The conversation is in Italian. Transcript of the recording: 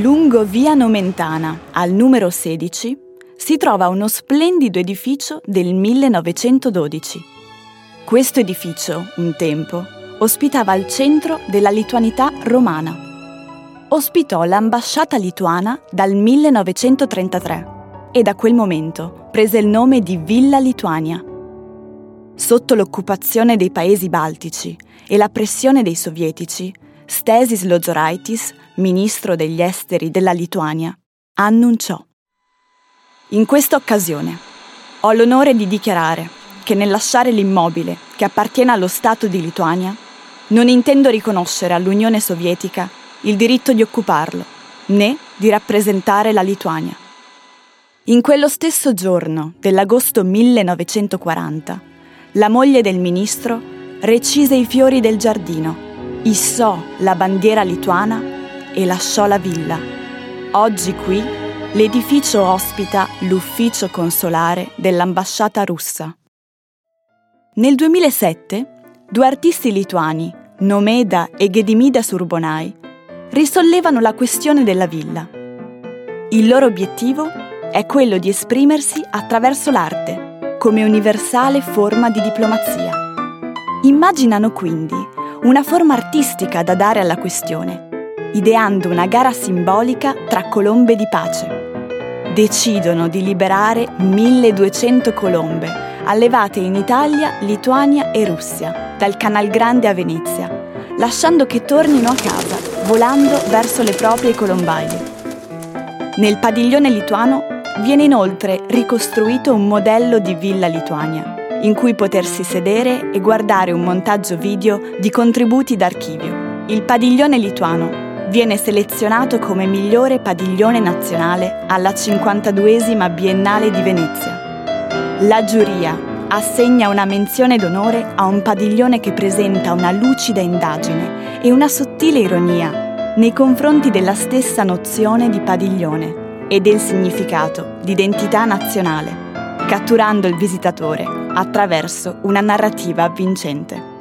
Lungo via Nomentana, al numero 16, si trova uno splendido edificio del 1912. Questo edificio, un tempo, ospitava il centro della lituanità romana. Ospitò l'ambasciata lituana dal 1933 e da quel momento prese il nome di Villa Lituania. Sotto l'occupazione dei paesi baltici e la pressione dei sovietici, Stesis Lozoraitis ministro degli esteri della Lituania, annunciò. In questa occasione ho l'onore di dichiarare che nel lasciare l'immobile che appartiene allo Stato di Lituania, non intendo riconoscere all'Unione Sovietica il diritto di occuparlo, né di rappresentare la Lituania. In quello stesso giorno dell'agosto 1940, la moglie del ministro recise i fiori del giardino, issò la bandiera lituana e lasciò la villa. Oggi qui l'edificio ospita l'ufficio consolare dell'ambasciata russa. Nel 2007 due artisti lituani, Nomeda e Gedimida Surbonai, risollevano la questione della villa. Il loro obiettivo è quello di esprimersi attraverso l'arte, come universale forma di diplomazia. Immaginano quindi una forma artistica da dare alla questione ideando una gara simbolica tra colombe di pace. Decidono di liberare 1200 colombe allevate in Italia, Lituania e Russia, dal Canal Grande a Venezia, lasciando che tornino a casa, volando verso le proprie colombaie. Nel padiglione lituano viene inoltre ricostruito un modello di villa lituania, in cui potersi sedere e guardare un montaggio video di contributi d'archivio. Il padiglione lituano viene selezionato come migliore padiglione nazionale alla 52esima Biennale di Venezia. La giuria assegna una menzione d'onore a un padiglione che presenta una lucida indagine e una sottile ironia nei confronti della stessa nozione di padiglione e del significato di identità nazionale, catturando il visitatore attraverso una narrativa avvincente.